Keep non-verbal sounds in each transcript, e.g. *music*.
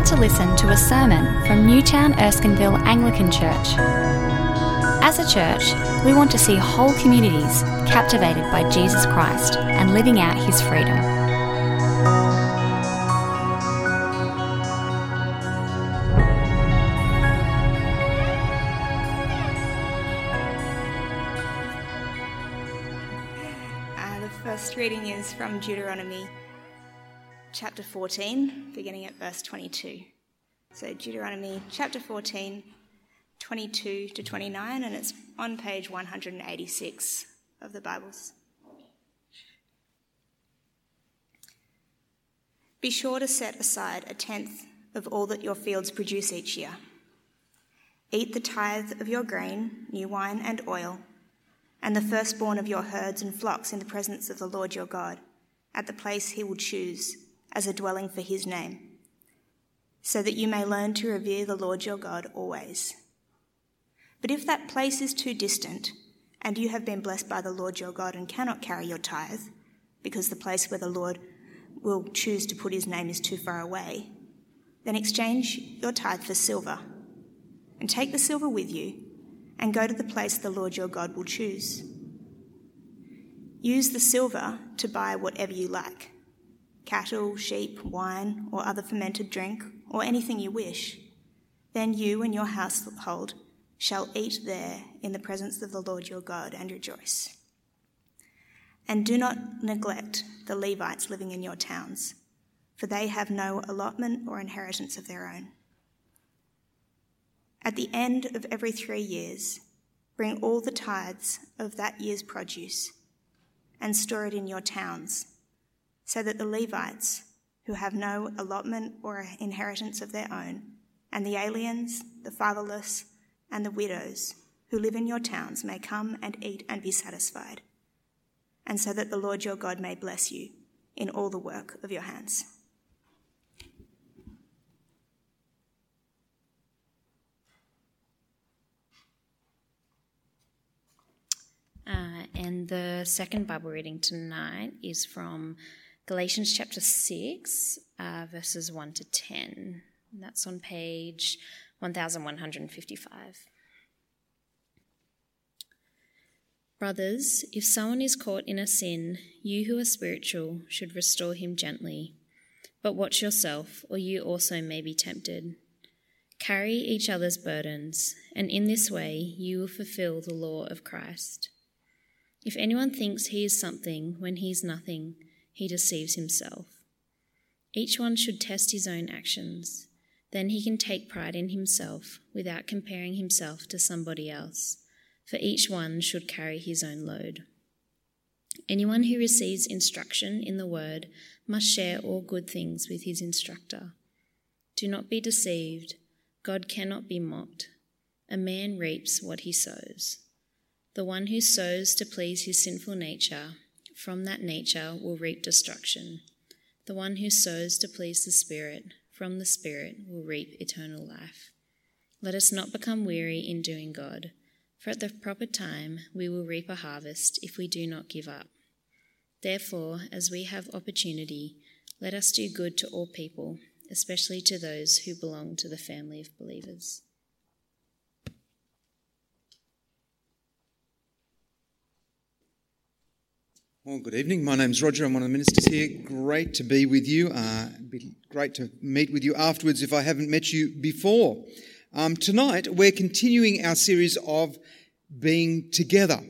about to listen to a sermon from Newtown Erskineville Anglican Church. As a church, we want to see whole communities captivated by Jesus Christ and living out his freedom. Uh, the first reading is from Deuteronomy chapter 14, beginning at verse 22. So, Deuteronomy chapter 14, 22 to 29, and it's on page 186 of the Bibles. Be sure to set aside a tenth of all that your fields produce each year. Eat the tithe of your grain, new wine, and oil, and the firstborn of your herds and flocks in the presence of the Lord your God, at the place he will choose as a dwelling for his name, so that you may learn to revere the Lord your God always. But if that place is too distant, and you have been blessed by the Lord your God and cannot carry your tithe, because the place where the Lord will choose to put his name is too far away, then exchange your tithe for silver, and take the silver with you, and go to the place the Lord your God will choose. Use the silver to buy whatever you like cattle, sheep, wine, or other fermented drink, or anything you wish. Then you and your household shall eat there in the presence of the Lord your God and rejoice. And do not neglect the Levites living in your towns, for they have no allotment or inheritance of their own. At the end of every three years, bring all the tithes of that year's produce and store it in your towns so that the Levites, who have no allotment or inheritance of their own, and the aliens, the fatherless, and the widows who live in your towns may come and eat and be satisfied, and so that the Lord your God may bless you in all the work of your hands. Uh, and the second Bible reading tonight is from Galatians chapter 6, uh, verses 1 to 10. And that's on page 1155. Brothers, if someone is caught in a sin, you who are spiritual should restore him gently. But watch yourself, or you also may be tempted. Carry each other's burdens, and in this way you will fulfill the law of Christ. If anyone thinks he is something when he is nothing, he deceives himself. Each one should test his own actions. Then he can take pride in himself without comparing himself to somebody else, for each one should carry his own load. Anyone who receives instruction in the word must share all good things with his instructor. Do not be deceived. God cannot be mocked. A man reaps what he sows. The one who sows to please his sinful nature, from that nature will reap destruction. The one who sows to please the Spirit, from the Spirit will reap eternal life. Let us not become weary in doing God, for at the proper time we will reap a harvest if we do not give up. Therefore, as we have opportunity, let us do good to all people, especially to those who belong to the family of believers. Well, good evening. My name's Roger. I'm one of the ministers here. Great to be with you. Uh, great to meet with you afterwards if I haven't met you before. Um, tonight, we're continuing our series of being together.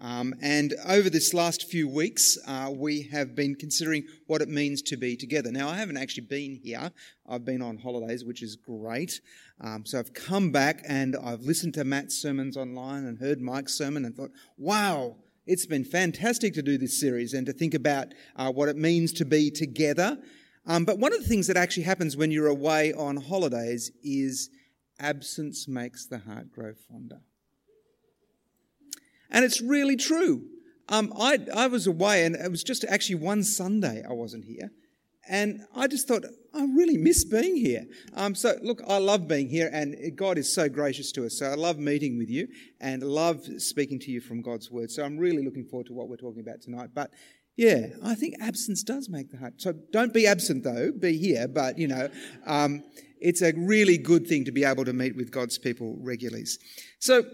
Um, and over this last few weeks, uh, we have been considering what it means to be together. Now, I haven't actually been here. I've been on holidays, which is great. Um, so I've come back and I've listened to Matt's sermons online and heard Mike's sermon and thought, wow, it's been fantastic to do this series and to think about uh, what it means to be together. Um, but one of the things that actually happens when you're away on holidays is absence makes the heart grow fonder. And it's really true. Um, I, I was away, and it was just actually one Sunday I wasn't here. And I just thought, I really miss being here. Um, so, look, I love being here, and God is so gracious to us. So, I love meeting with you and love speaking to you from God's Word. So, I'm really looking forward to what we're talking about tonight. But Yeah, I think absence does make the heart. So don't be absent though, be here, but you know, um, it's a really good thing to be able to meet with God's people regularly. So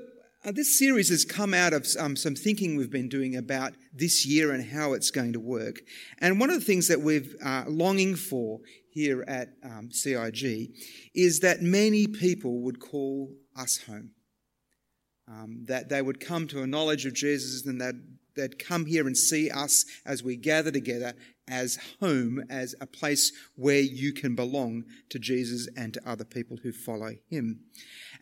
uh, this series has come out of um, some thinking we've been doing about this year and how it's going to work. And one of the things that we're uh, longing for here at um, CIG is that many people would call us home. Um, that they would come to a knowledge of Jesus and that they'd come here and see us as we gather together as home, as a place where you can belong to Jesus and to other people who follow him.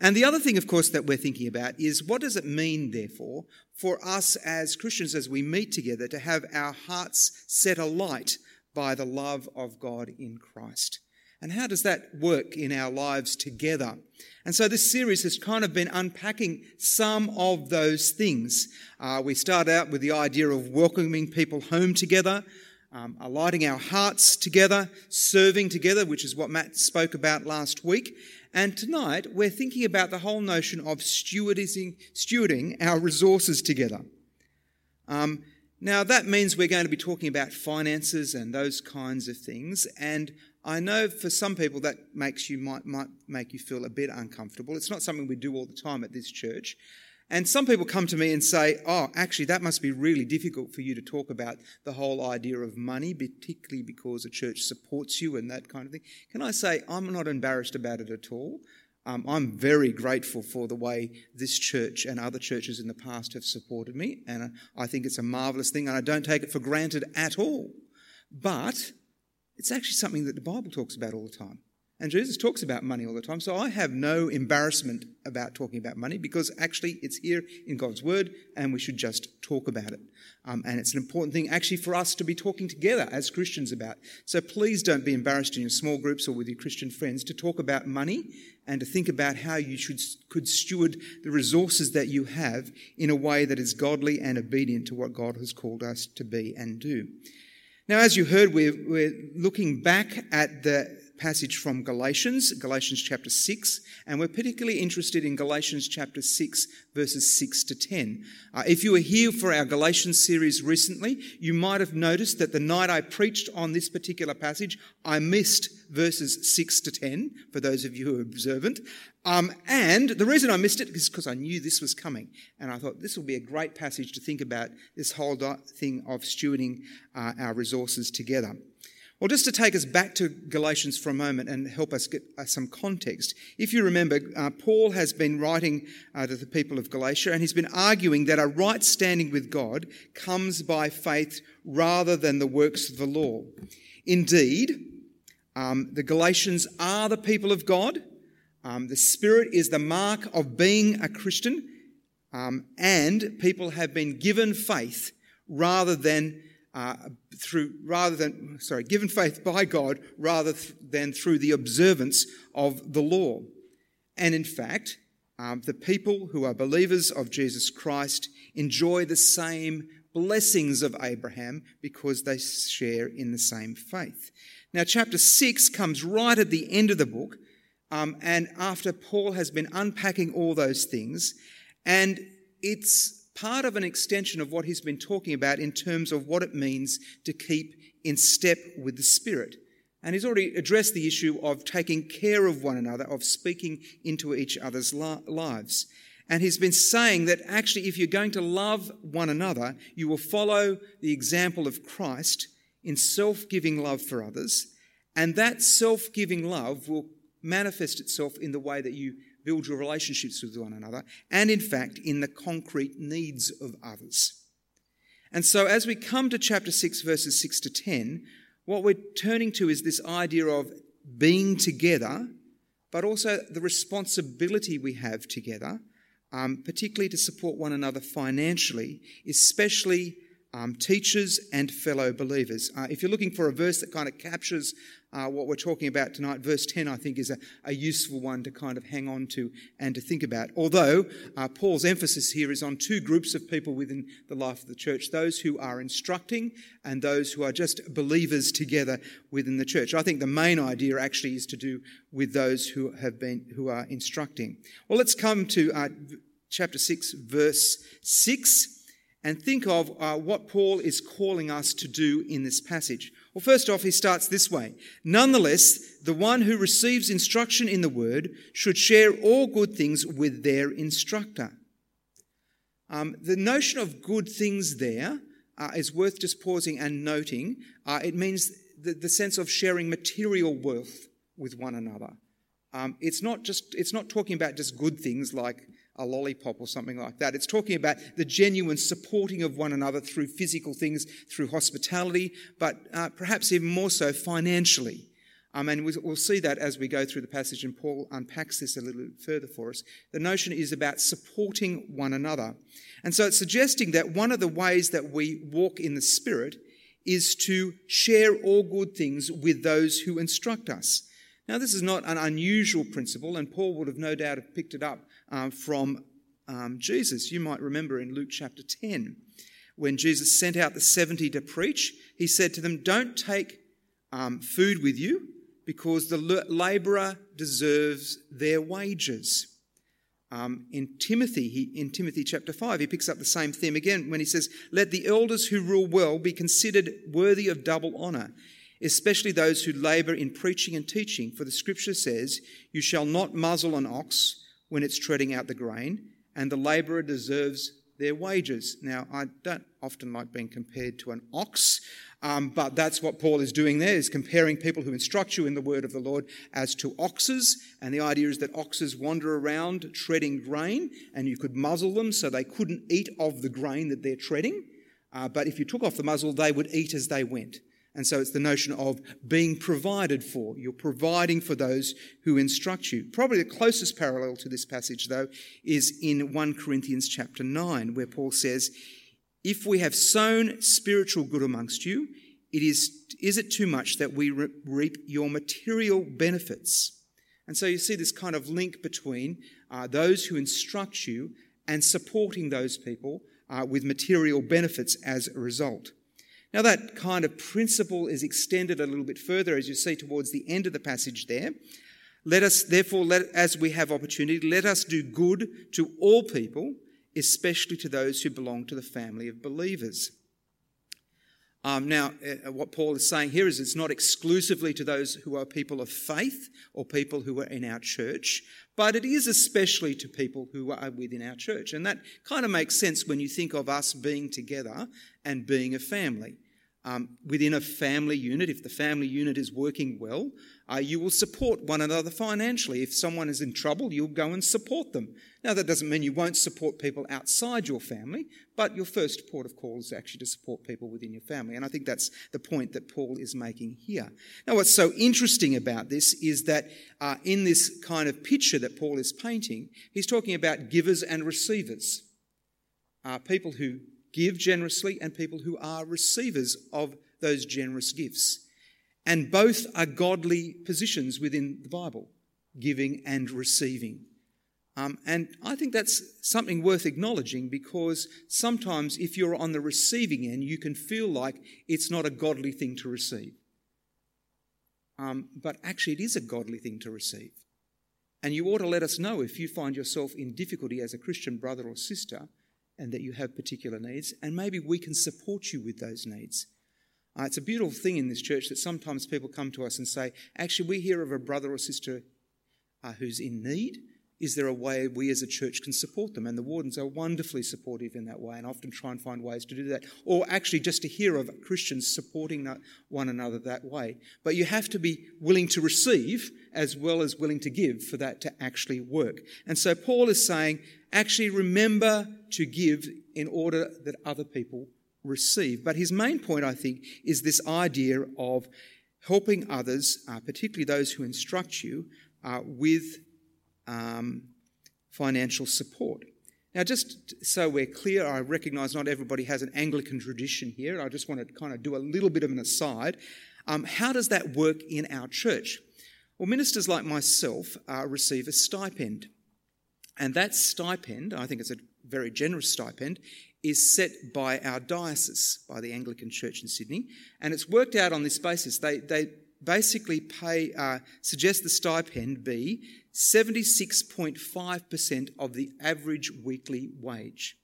And the other thing, of course, that we're thinking about is what does it mean, therefore, for us as Christians as we meet together to have our hearts set alight by the love of God in Christ? And how does that work in our lives together? And so this series has kind of been unpacking some of those things. Uh, we start out with the idea of welcoming people home together, um, our hearts together, serving together, which is what Matt spoke about last week. And tonight we're thinking about the whole notion of stewarding, stewarding our resources together. Um, now that means we're going to be talking about finances and those kinds of things. And I know for some people that makes you might, might make you feel a bit uncomfortable. It's not something we do all the time at this church. And some people come to me and say, Oh, actually, that must be really difficult for you to talk about the whole idea of money, particularly because a church supports you and that kind of thing. Can I say, I'm not embarrassed about it at all. Um, I'm very grateful for the way this church and other churches in the past have supported me, and I think it's a marvellous thing, and I don't take it for granted at all. But it's actually something that the Bible talks about all the time. And Jesus talks about money all the time. So I have no embarrassment about talking about money because actually it's here in God's Word and we should just talk about it. Um, and it's an important thing actually for us to be talking together as Christians about. So please don't be embarrassed in your small groups or with your Christian friends to talk about money and to think about how you should, could steward the resources that you have in a way that is godly and obedient to what God has called us to be and do. Now, as you heard, we're, we're looking back at the passage from Galatians, Galatians chapter 6, and we're particularly interested in Galatians chapter 6, verses 6 to 10. Uh, if you were here for our Galatians series recently, you might have noticed that the night I preached on this particular passage, I missed verses 6 to 10, for those of you who are observant. Um, and the reason I missed it is because I knew this was coming. And I thought this will be a great passage to think about this whole thing of stewarding uh, our resources together. Well, just to take us back to Galatians for a moment and help us get uh, some context. If you remember, uh, Paul has been writing uh, to the people of Galatia and he's been arguing that a right standing with God comes by faith rather than the works of the law. Indeed, um, the Galatians are the people of God. Um, the Spirit is the mark of being a Christian. Um, and people have been given faith rather than uh, through rather than sorry given faith by God rather th- than through the observance of the law. And in fact, um, the people who are believers of Jesus Christ enjoy the same blessings of Abraham because they share in the same faith. Now, chapter 6 comes right at the end of the book, um, and after Paul has been unpacking all those things, and it's part of an extension of what he's been talking about in terms of what it means to keep in step with the Spirit. And he's already addressed the issue of taking care of one another, of speaking into each other's lives. And he's been saying that actually, if you're going to love one another, you will follow the example of Christ in self giving love for others, and that self giving love will manifest itself in the way that you build your relationships with one another, and in fact, in the concrete needs of others. And so, as we come to chapter 6, verses 6 to 10, what we're turning to is this idea of being together, but also the responsibility we have together, um, particularly to support one another financially, especially um, teachers and fellow believers. Uh, if you're looking for a verse that kind of captures uh, what we're talking about tonight, verse 10, I think, is a, a, useful one to kind of hang on to and to think about. Although uh, Paul's emphasis here is on two groups of people within the life of the church those who are instructing and those who are just believers together within the church. I think the main idea actually is to do with those who have been, who are instructing. Well, let's come to uh, chapter 6, verse 6. And think of uh, what Paul is calling us to do in this passage. Well, first off, he starts this way. Nonetheless, the one who receives instruction in the word should share all good things with their instructor. Um, the notion of good things there uh, is worth just pausing and noting. Uh, it means the, the, sense of sharing material wealth with one another. Um, it's not just it's not talking about just good things like a lollipop or something like that. It's talking about the genuine supporting of one another through physical things, through hospitality, but uh, perhaps even more so financially. Um, and we'll see that as we go through the passage, and Paul unpacks this a little bit further for us. The notion is about supporting one another. And so it's suggesting that one of the ways that we walk in the Spirit is to share all good things with those who instruct us. Now, this is not an unusual principle, and Paul would have no doubt have picked it up um, from um, Jesus. You might remember in Luke chapter 10, when Jesus sent out the 70 to preach, he said to them, Don't take um, food with you because the labourer deserves their wages. Um, in Timothy, he, in Timothy chapter 5, he picks up the same theme again when he says, Let the elders who rule well be considered worthy of double honour, especially those who labour in preaching and teaching. For the scripture says, You shall not muzzle an ox when it's treading out the grain, and the labourer deserves their wages. Now, I don't often like being compared to an ox, um, but that's what Paul is doing there, is comparing people who instruct you in the word of the Lord as to oxes. And the idea is that oxes wander around treading grain, and you could muzzle them so they couldn't eat of the grain that they're treading. Uh, but if you took off the muzzle, they would eat as they went. And so it's the notion of being provided for. You're providing for those who instruct you. Probably the closest parallel to this passage, though, is in 1 Corinthians chapter 9, where Paul says, If we have sown spiritual good amongst you, it is, is it too much that we reap your material benefits? And so you see this kind of link between uh, those who instruct you and supporting those people uh, with material benefits as a result. Now, that kind of principle is extended a little bit further as you see towards the end of the passage there. Let us, therefore, let, as we have opportunity, let us do good to all people, especially to those who belong to the family of believers. Um, now, uh, what Paul is saying here is it's not exclusively to those who are people of faith or people who are in our church, but it is especially to people who are within our church. And that kind of makes sense when you think of us being together and being a family. Um, within a family unit, if the family unit is working well, uh, you will support one another financially. If someone is in trouble, you'll go and support them. Now, that doesn't mean you won't support people outside your family, but your first port of call is actually to support people within your family. And I think that's the point that Paul is making here. Now, what's so interesting about this is that uh, in this kind of picture that Paul is painting, he's talking about givers and receivers. Uh, people who give generously and people who are receivers of those generous gifts. And both are godly positions within the Bible giving and receiving. Um, and I think that's something worth acknowledging because sometimes if you're on the receiving end, you can feel like it's not a godly thing to receive. Um, but actually, it is a godly thing to receive. And you ought to let us know if you find yourself in difficulty as a Christian brother or sister and that you have particular needs, and maybe we can support you with those needs. Uh, it's a beautiful thing in this church that sometimes people come to us and say, actually, we hear of a brother or sister uh, who's in need. Is there a way we as a church can support them? And the wardens are wonderfully supportive in that way and often try and find ways to do that. Or actually, just to hear of Christians supporting one another that way. But you have to be willing to receive as well as willing to give for that to actually work. And so Paul is saying, actually remember to give in order that other people receive. But his main point, I think, is this idea of helping others, uh, particularly those who instruct you, uh, with um, financial support. Now, just so we're clear, I recognise not everybody has an Anglican tradition here. I just want to kind of do a little bit of an aside. Um, how does that work in our church? Well, ministers like myself uh, receive a stipend. And that stipend, I think it's a very generous stipend, is set by our diocese, by the Anglican Church in Sydney. And it's worked out on this basis. They, they basically pay, uh, suggest the stipend be 76.5% of the average weekly wage.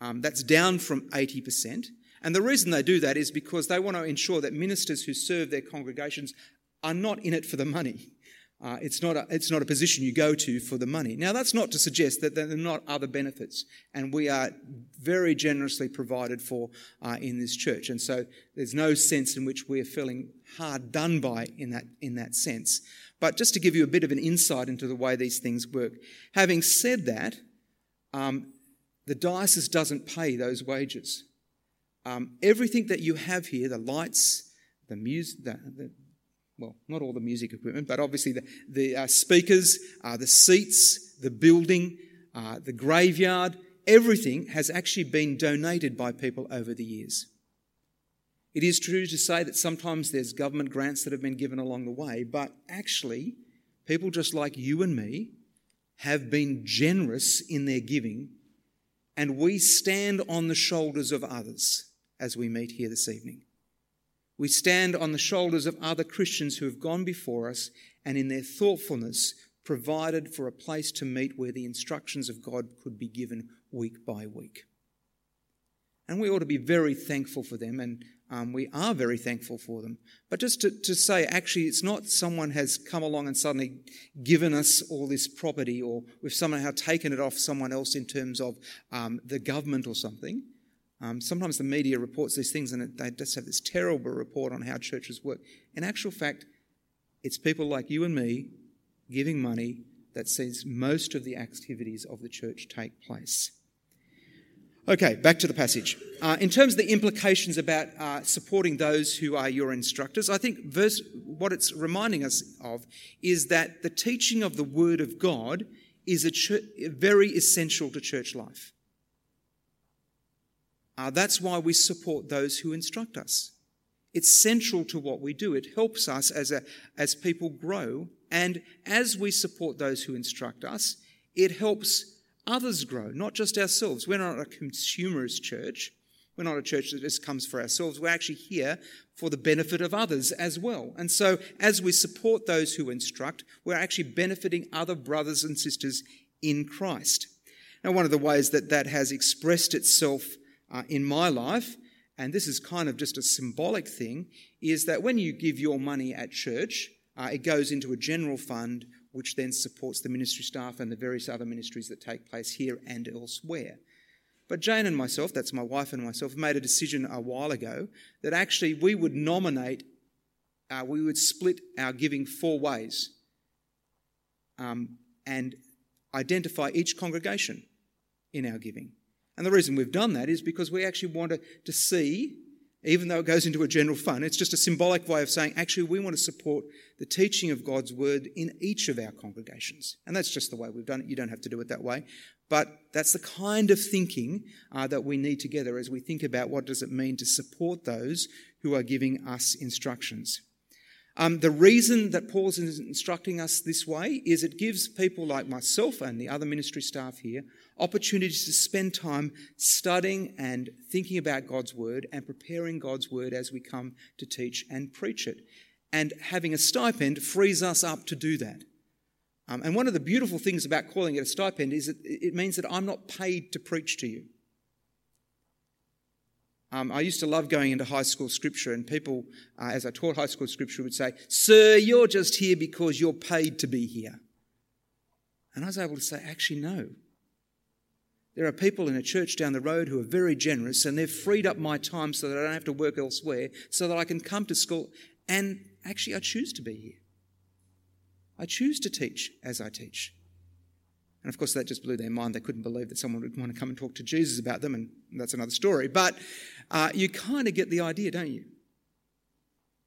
Um, that's down from 80%. And the reason they do that is because they want to ensure that ministers who serve their congregations are not in it for the money. Uh, it's, not a, it's not a position you go to for the money. Now, that's not to suggest that there are not other benefits, and we are very generously provided for uh, in this church. And so there's no sense in which we're feeling hard done by in that, in that sense. But just to give you a bit of an insight into the way these things work. Having said that, um, the diocese doesn't pay those wages. Um, everything that you have here, the lights, the music, the, well, not all the music equipment, but obviously the, the uh, speakers, uh, the seats, the building, uh, the graveyard, everything has actually been donated by people over the years. It is true to say that sometimes there's government grants that have been given along the way, but actually, people just like you and me have been generous in their giving, and we stand on the shoulders of others as we meet here this evening. We stand on the shoulders of other Christians who have gone before us and, in their thoughtfulness, provided for a place to meet where the instructions of God could be given week by week. And we ought to be very thankful for them, and um, we are very thankful for them. But just to, to say, actually, it's not someone has come along and suddenly given us all this property, or we've somehow taken it off someone else in terms of um, the government or something. Um, sometimes the media reports these things and they just have this terrible report on how churches work. In actual fact, it's people like you and me giving money that sees most of the activities of the church take place. Okay, back to the passage. Uh, in terms of the implications about uh, supporting those who are your instructors, I think verse, what it's reminding us of is that the teaching of the Word of God is a ch- very essential to church life. Uh, that's why we support those who instruct us. It's central to what we do. It helps us as, a, as people grow. And as we support those who instruct us, it helps others grow, not just ourselves. We're not a consumerist church. We're not a church that just comes for ourselves. We're actually here for the benefit of others as well. And so, as we support those who instruct, we're actually benefiting other brothers and sisters in Christ. Now, one of the ways that that has expressed itself uh, in my life, and this is kind of just a symbolic thing, is that when you give your money at church, uh, it goes into a general fund which then supports the ministry staff and the various other ministries that take place here and elsewhere. But Jane and myself, that's my wife and myself, made a decision a while ago that actually we would nominate, uh, we would split our giving four ways um, and identify each congregation in our giving. And the reason we've done that is because we actually want to, to see, even though it goes into a general fund, it's just a symbolic way of saying, actually, we want to support the teaching of God's word in each of our congregations. And that's just the way we've done it. You don't have to do it that way. But that's the kind of thinking uh, that we need together as we think about what does it mean to support those who are giving us instructions. Um, the reason that Paul's instructing us this way is it gives people like myself and the other ministry staff here opportunities to spend time studying and thinking about God's Word and preparing God's Word as we come to teach and preach it. And having a stipend frees us up to do that. Um, and one of the beautiful things about calling it a stipend is that it means that I'm not paid to preach to you. Um, I used to love going into high school scripture, and people, uh, as I taught high school scripture, would say, Sir, you're just here because you're paid to be here. And I was able to say, Actually, no. There are people in a church down the road who are very generous and they've freed up my time so that I don't have to work elsewhere, so that I can come to school. And actually, I choose to be here. I choose to teach as I teach. And of course, that just blew their mind. They couldn't believe that someone would want to come and talk to Jesus about them, and that's another story. But uh, you kind of get the idea, don't you?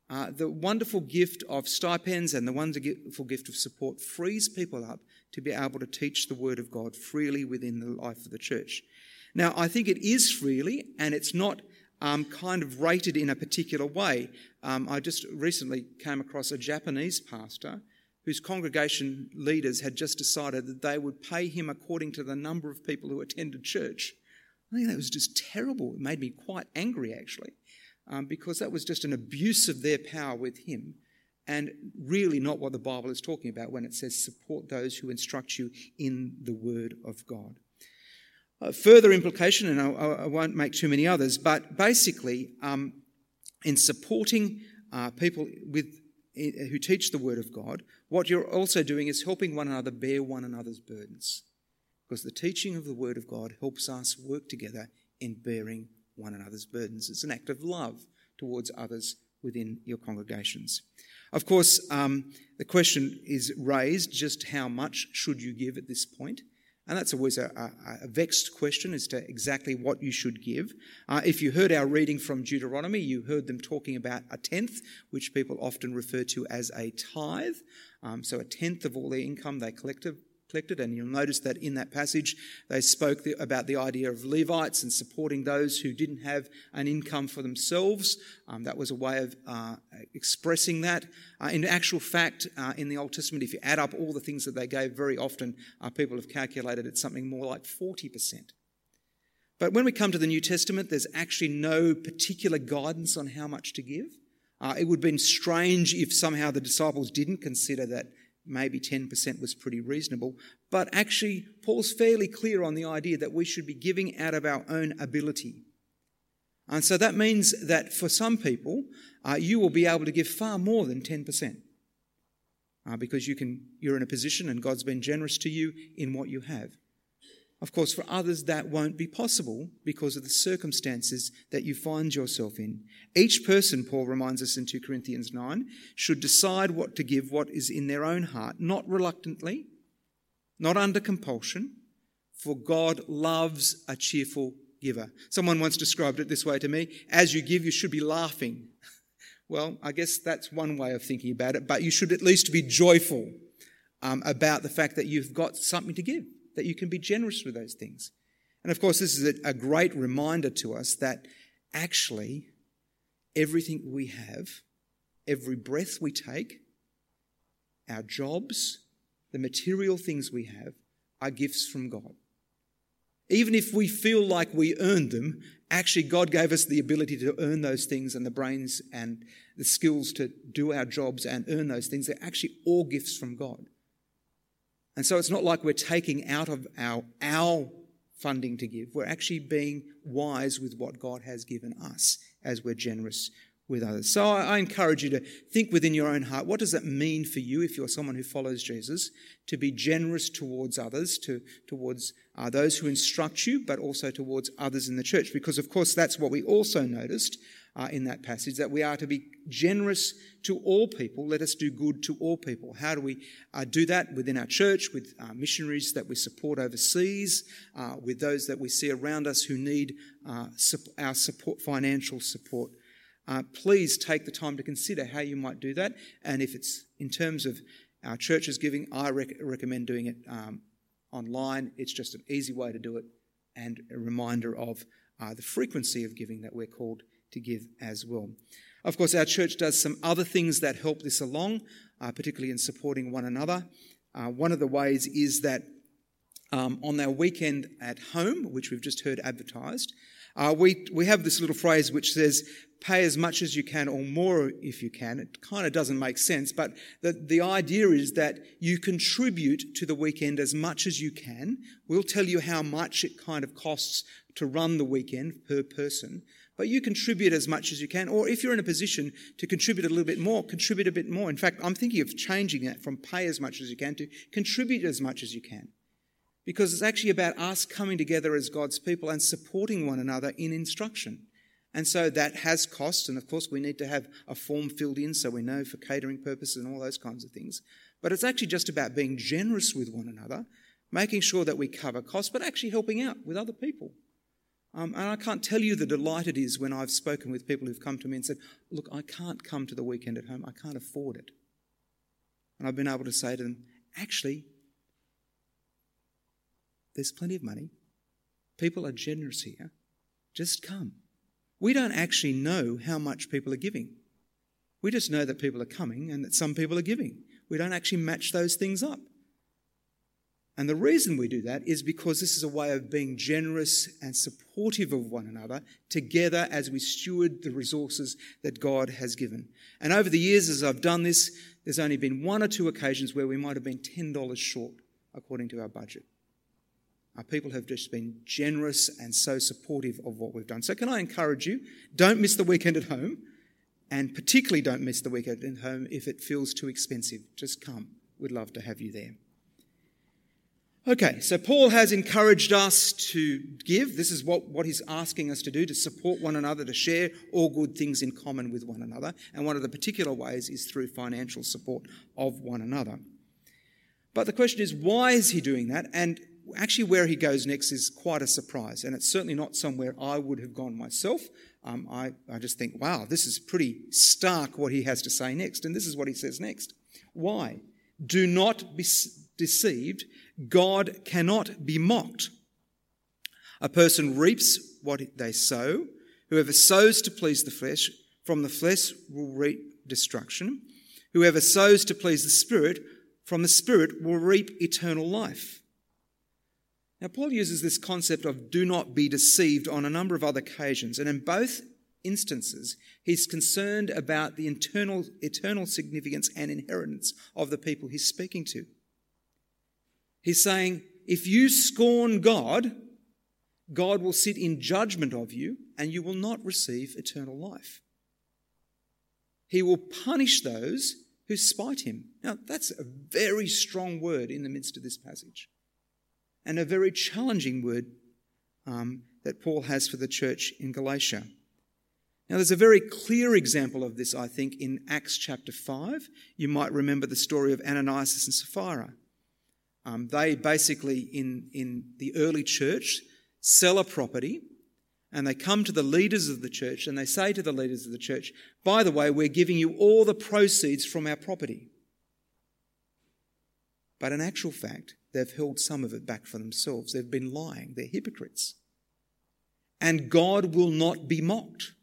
Uh, the wonderful gift of stipends and the wonderful gift of support frees people up to be able to teach the Word of God freely within the life of the church. Now, I think it is freely, and it's not um, kind of rated in a particular way. Um, I just recently came across a Japanese pastor whose congregation leaders had just decided that they would pay him according to the number of people who attended church. I think that was just terrible. It made me quite angry, actually, um, because that was just an abuse of their power with him and really not what the Bible is talking about when it says support those who instruct you in the Word of God. Uh, further implication, and I, I, won't make too many others, but basically, um, in supporting uh, people with, who teach the Word of God, what you're also doing is helping one another bear one another's burdens. Because the teaching of the Word of God helps us work together in bearing one another's burdens. It's an act of love towards others within your congregations. Of course, um, the question is raised just how much should you give at this point? And that's always a, a, a, vexed question as to exactly what you should give. Uh, if you heard our reading from Deuteronomy, you heard them talking about a tenth, which people often refer to as a tithe. Um, so a tenth of all their income they collected, collected. And you'll notice that in that passage, they spoke the, about the idea of Levites and supporting those who didn't have an income for themselves. Um, that was a way of uh, expressing that. Uh, in actual fact, uh, in the Old Testament, if you add up all the things that they gave, very often uh, people have calculated it's something more like 40%. But when we come to the New Testament, there's actually no particular guidance on how much to give. Uh, it would have been strange if somehow the disciples didn't consider that maybe 10% was pretty reasonable. But actually, Paul's fairly clear on the idea that we should be giving out of our own ability. And so that means that for some people, uh, you will be able to give far more than 10%. Uh, because you can, you're in a position and God's been generous to you in what you have. Of course, for others, that won't be possible because of the circumstances that you find yourself in. Each person, Paul reminds us in 2 Corinthians 9, should decide what to give, what is in their own heart, not reluctantly, not under compulsion, for God loves a cheerful giver. Someone once described it this way to me as you give, you should be laughing. *laughs* Well, I guess that's one way of thinking about it, but you should at least be joyful um, about the fact that you've got something to give that you can be generous with those things. And of course, this is a great reminder to us that actually everything we have, every breath we take, our jobs, the material things we have, are gifts from God. Even if we feel like we earned them, actually, God gave us the ability to earn those things and the brains and the skills to do our jobs and earn those things. They're actually all gifts from God. And so it's not like we're taking out of our, our funding to give. We're actually being wise with what God has given us as we're generous with others. So I, I encourage you to think within your own heart what does that mean for you if you're someone who follows Jesus to be generous towards others, to, towards uh, those who instruct you, but also towards others in the church? Because, of course, that's what we also noticed uh, in that passage that we are to be generous to all people. Let us do good to all people. How do we uh, do that within our church, with uh, missionaries that we support overseas, uh, with those that we see around us who need uh, our support, financial support? Uh, please take the time to consider how you might do that. And if it's in terms of our church's giving, I rec- recommend doing it um, online. It's just an easy way to do it and a reminder of the frequency of giving that we're called to give as well. Of course, our church does some other things that help this along, uh, particularly in supporting one another. Uh, one of the ways is that um, on our weekend at home, which we've just heard advertised, uh, we, we have this little phrase which says, pay as much as you can or more if you can. It kind of doesn't make sense, but the, the idea is that you contribute to the weekend as much as you can. We'll tell you how much it kind of costs to run the weekend per person. But you contribute as much as you can, or if you're in a position to contribute a little bit more, contribute a bit more. In fact, I'm thinking of changing that from pay as much as you can to contribute as much as you can. Because it's actually about us coming together as God's people and supporting one another in instruction. And so that has costs, and of course, we need to have a form filled in so we know for catering purposes and all those kinds of things. But it's actually just about being generous with one another, making sure that we cover costs, but actually helping out with other people. Um, and I can't tell you the delight it is when I've spoken with people who've come to me and said, Look, I can't come to the weekend at home. I can't afford it. And I've been able to say to them, Actually, there's plenty of money. People are generous here. Just come. We don't actually know how much people are giving. We just know that people are coming and that some people are giving. We don't actually match those things up. And the reason we do that is because this is a way of being generous and supportive of one another together as we steward the resources that God has given. And over the years, as I've done this, there's only been one or two occasions where we might have been $10 short according to our budget. Our people have just been generous and so supportive of what we've done. So, can I encourage you? Don't miss the weekend at home, and particularly don't miss the weekend at home if it feels too expensive. Just come. We'd love to have you there. Okay, so Paul has encouraged us to give. This is what, what he's asking us to do to support one another, to share all good things in common with one another. And one of the particular ways is through financial support of one another. But the question is, why is he doing that? And actually, where he goes next is quite a surprise. And it's certainly not somewhere I would have gone myself. Um, I, I just think, wow, this is pretty stark what he has to say next. And this is what he says next. Why? Do not be deceived. God cannot be mocked. A person reaps what they sow. Whoever sows to please the flesh, from the flesh will reap destruction. Whoever sows to please the Spirit, from the Spirit will reap eternal life. Now, Paul uses this concept of do not be deceived on a number of other occasions, and in both instances, he's concerned about the internal, eternal significance and inheritance of the people he's speaking to. He's saying, if you scorn God, God will sit in judgment of you and you will not receive eternal life. He will punish those who spite him. Now, that's a very strong word in the midst of this passage, and a very challenging word um, that Paul has for the church in Galatia. Now, there's a very clear example of this, I think, in Acts chapter 5. You might remember the story of Ananias and Sapphira. Um, they basically, in, in the early church, sell a property and they come to the leaders of the church and they say to the leaders of the church, by the way, we're giving you all the proceeds from our property. But in actual fact, they've held some of it back for themselves. They've been lying. They're hypocrites. And God will not be mocked.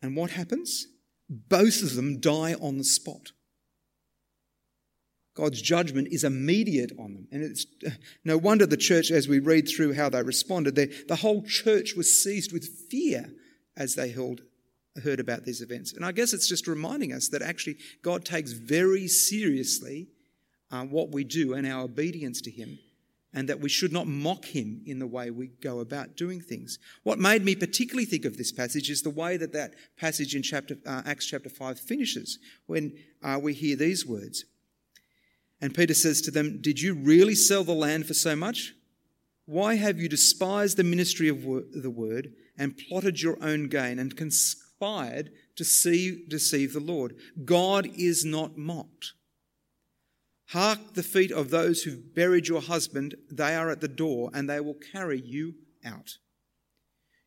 And what happens? Both of them die on the spot. God's judgment is immediate on them. And it's no wonder the church, as we read through how they responded, the whole church was seized with fear as they held, heard about these events. And I guess it's just reminding us that actually God takes very seriously uh, what we do and our obedience to Him, and that we should not mock Him in the way we go about doing things. What made me particularly think of this passage is the way that that passage in chapter, uh, Acts chapter 5 finishes, when uh, we hear these words. And Peter says to them, Did you really sell the land for so much? Why have you despised the ministry of the word and plotted your own gain and conspired to see, deceive the Lord? God is not mocked. Hark the feet of those who've buried your husband, they are at the door, and they will carry you out.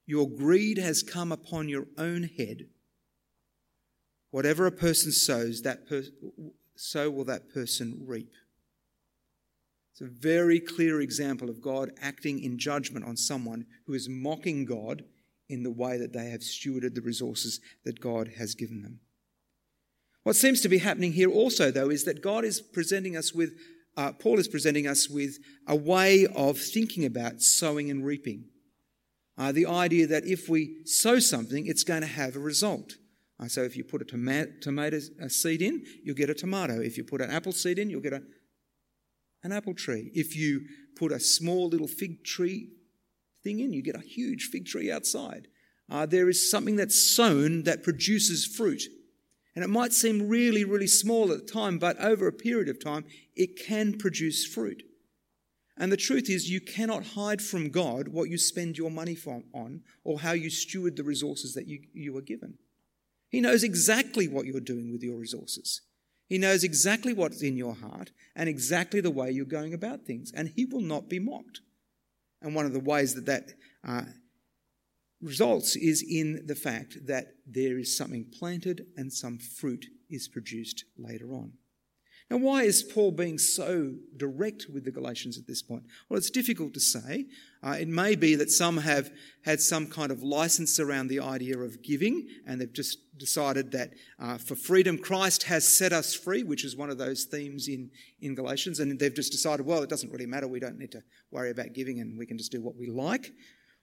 Your greed has come upon your own head. Whatever a person sows, that per- so will that person reap. It's a very clear example of God acting in judgment on someone who is mocking God in the way that they have stewarded the resources that God has given them. What seems to be happening here also, though, is that God is presenting us with, uh, Paul is presenting us with a way of thinking about sowing and reaping. Uh, the idea that if we sow something, it's going to have a result. Uh, so if you put a tomato, tomato seed in, you'll get a tomato. If you put an apple seed in, you'll get a, an apple tree. If you put a small little fig tree thing in, you get a huge fig tree outside. Uh, there is something that's sown that produces fruit. And it might seem really, really small at the time, but over a period of time, it can produce fruit. And the truth is, you cannot hide from God what you spend your money on or how you steward the resources that you, you are given. He knows exactly what you're doing with your resources. He knows exactly what's in your heart and exactly the way you're going about things, and He will not be mocked. And one of the ways that that uh, results is in the fact that there is something planted and some fruit is produced later on. Now, why is Paul being so direct with the Galatians at this point? Well, it's difficult to say. Uh, it may be that some have had some kind of license around the idea of giving, and they've just decided that uh, for freedom, Christ has set us free, which is one of those themes in, in Galatians, and they've just decided, well, it doesn't really matter. We don't need to worry about giving, and we can just do what we like.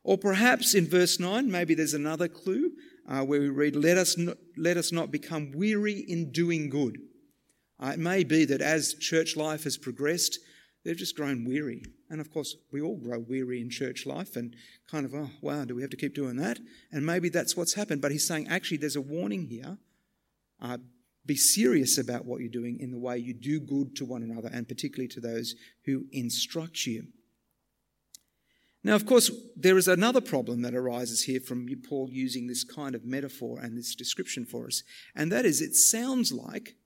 Or perhaps in verse 9, maybe there's another clue uh, where we read, let us, let us not become weary in doing good. Uh, it may be that as church life has progressed, They've just grown weary. And of course, we all grow weary in church life and kind of, oh, wow, do we have to keep doing that? And maybe that's what's happened. But he's saying, actually, there's a warning here. Uh, be serious about what you're doing in the way you do good to one another and particularly to those who instruct you. Now, of course, there is another problem that arises here from Paul using this kind of metaphor and this description for us, and that is it sounds like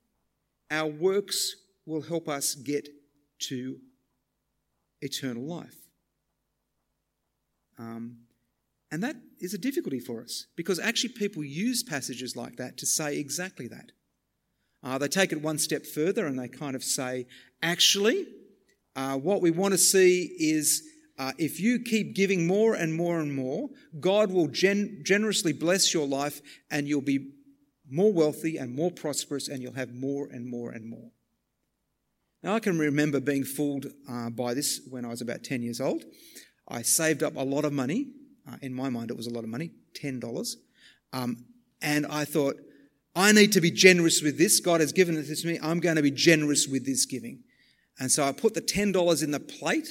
our works will help us get to eternal life. Um, and that is a difficulty for us because actually people use passages like that to say exactly that. Uh, they take it one step further and they kind of say, actually, uh, what we want to see is uh, if you keep giving more and more and more, God will gen- generously bless your life and you'll be more wealthy and more prosperous and you'll have more and more and more. Now, I can remember being fooled uh, by this when I was about 10 years old. I saved up a lot of money. Uh, in my mind, it was a lot of money $10. Um, and I thought, I need to be generous with this. God has given this to me. I'm going to be generous with this giving. And so I put the $10 in the plate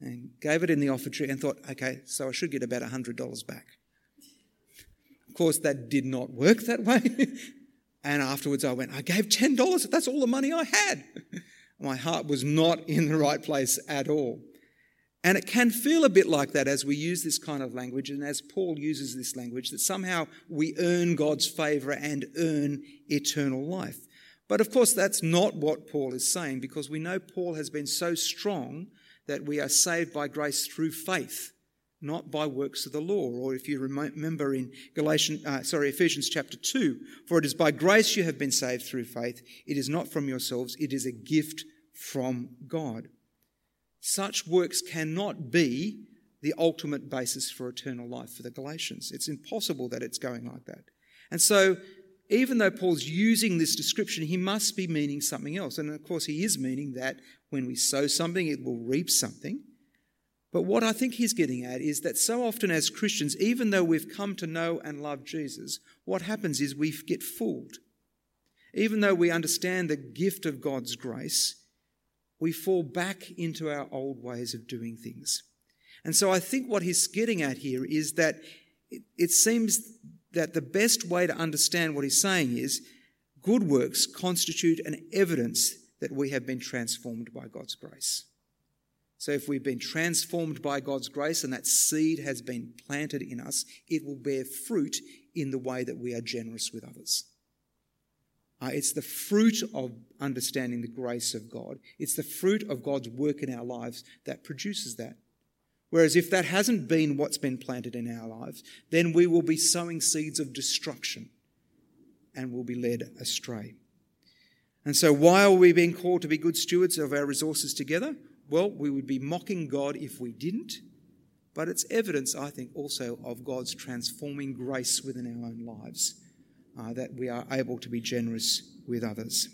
and gave it in the offertory and thought, okay, so I should get about $100 back. Course, that did not work that way. *laughs* And afterwards I went, I gave $10. That's all the money I had. *laughs* My heart was not in the right place at all. And it can feel a bit like that as we use this kind of language and as Paul uses this language, that somehow we earn God's favour and earn eternal life. But of course, that's not what Paul is saying because we know Paul has been so strong that we are saved by grace through faith not by works of the law. Or if you remember in Galatians, uh, sorry, Ephesians chapter 2, for it is by grace you have been saved through faith. It is not from yourselves, it is a gift from God. Such works cannot be the ultimate basis for eternal life for the Galatians. It's impossible that it's going like that. And so, even though Paul's using this description, he must be meaning something else. And of course, he is meaning that when we sow something, it will reap something. But what I think he's getting at is that so often as Christians, even though we've come to know and love Jesus, what happens is we get fooled. Even though we understand the gift of God's grace, we fall back into our old ways of doing things. And so I think what he's getting at here is that it, seems that the best way to understand what he's saying is good works constitute an evidence that we have been transformed by God's grace. So, if we've been transformed by God's grace and that seed has been planted in us, it will bear fruit in the way that we are generous with others. Uh, it's the fruit of understanding the grace of God. It's the fruit of God's work in our lives that produces that. Whereas if that hasn't been what's been planted in our lives, then we will be sowing seeds of destruction and will be led astray. And so, why are we being called to be good stewards of our resources together? Well, we would be mocking God if we didn't, but it's evidence, I think, also of God's transforming grace within our own lives, uh, that we are able to be generous with others.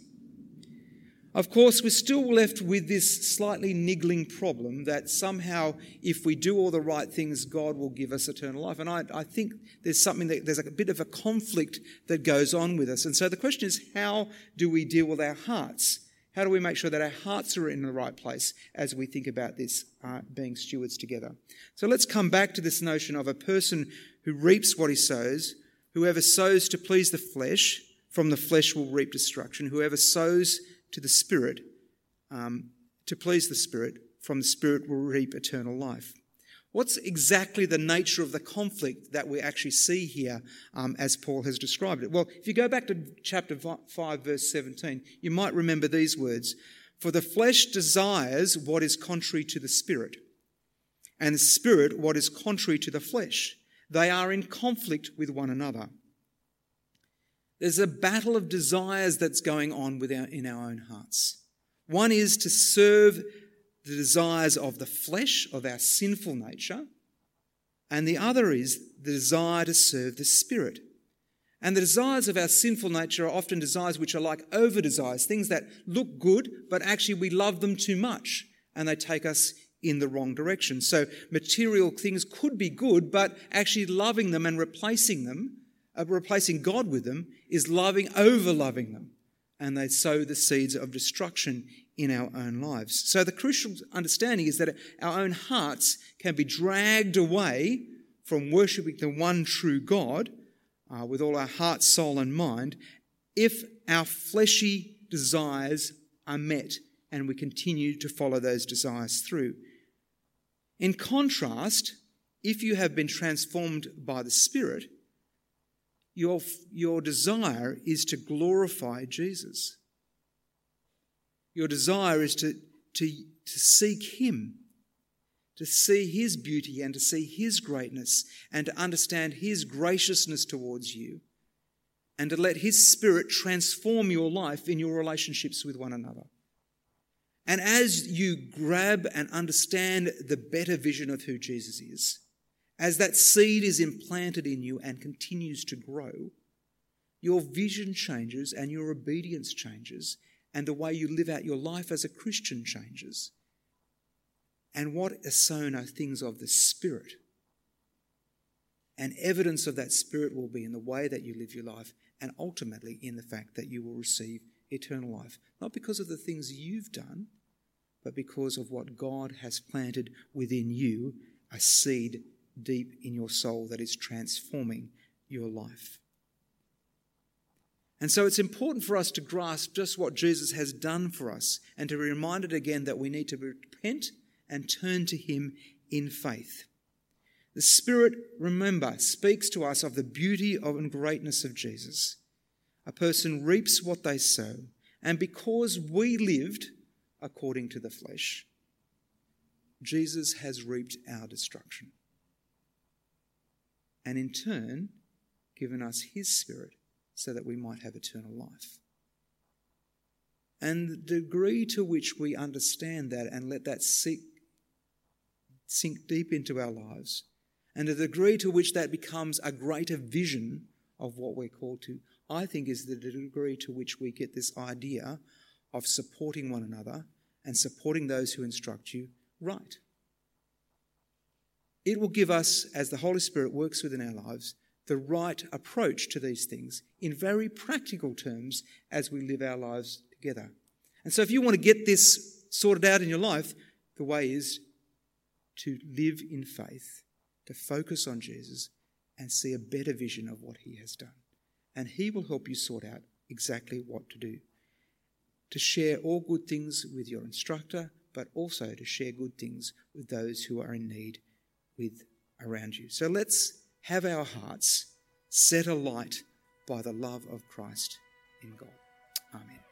Of course, we're still left with this slightly niggling problem that somehow, if we do all the right things, God will give us eternal life. And I, I think there's something that there's a bit of a conflict that goes on with us. And so the question is, how do we deal with our hearts? How do we make sure that our hearts are in the right place as we think about this uh, being stewards together? So let's come back to this notion of a person who reaps what he sows. Whoever sows to please the flesh, from the flesh will reap destruction. Whoever sows to the Spirit, um, to please the Spirit, from the Spirit will reap eternal life. What's exactly the nature of the conflict that we actually see here um, as Paul has described it? Well, if you go back to chapter 5, verse 17, you might remember these words For the flesh desires what is contrary to the spirit, and the spirit what is contrary to the flesh. They are in conflict with one another. There's a battle of desires that's going on in our own hearts. One is to serve the desires of the flesh, of our sinful nature, and the other is the desire to serve the Spirit. And the desires of our sinful nature are often desires which are like over desires, things that look good, but actually we love them too much and they take us in the wrong direction. So material things could be good, but actually loving them and replacing them, uh, replacing God with them, is loving over loving them and they sow the seeds of destruction in our own lives. So, the crucial understanding is that our own hearts can be dragged away from worshipping the one true God uh, with all our heart, soul, and mind if our fleshy desires are met and we continue to follow those desires through. In contrast, if you have been transformed by the Spirit, your, your desire is to glorify Jesus. Your desire is to, to, to seek Him, to see His beauty and to see His greatness and to understand His graciousness towards you and to let His Spirit transform your life in your relationships with one another. And as you grab and understand the better vision of who Jesus is, as that seed is implanted in you and continues to grow, your vision changes and your obedience changes, and the way you live out your life as a Christian changes. And what is sown are things of the Spirit. And evidence of that Spirit will be in the way that you live your life and ultimately in the fact that you will receive eternal life. Not because of the things you've done, but because of what God has planted within you, a seed deep in your soul that is transforming your life. And so it's important for us to grasp just what Jesus has done for us and to be reminded again that we need to repent and turn to Him in faith. The Spirit, remember, speaks to us of the beauty and greatness of Jesus. A person reaps what they sow, and because we lived according to the flesh, Jesus has reaped our destruction. And in turn, given us His Spirit so that we might have eternal life. And the degree to which we understand that and let that sink, sink deep into our lives, and the degree to which that becomes a greater vision of what we're called to, I think is the degree to which we get this idea of supporting one another and supporting those who instruct you right. It will give us, as the Holy Spirit works within our lives, the right approach to these things in very practical terms as we live our lives together. And so, if you want to get this sorted out in your life, the way is to live in faith, to focus on Jesus, and see a better vision of what He has done. And He will help you sort out exactly what to do. To share all good things with your instructor, but also to share good things with those who are in need with around you. So let's have our hearts set alight by the love of Christ in God. Amen.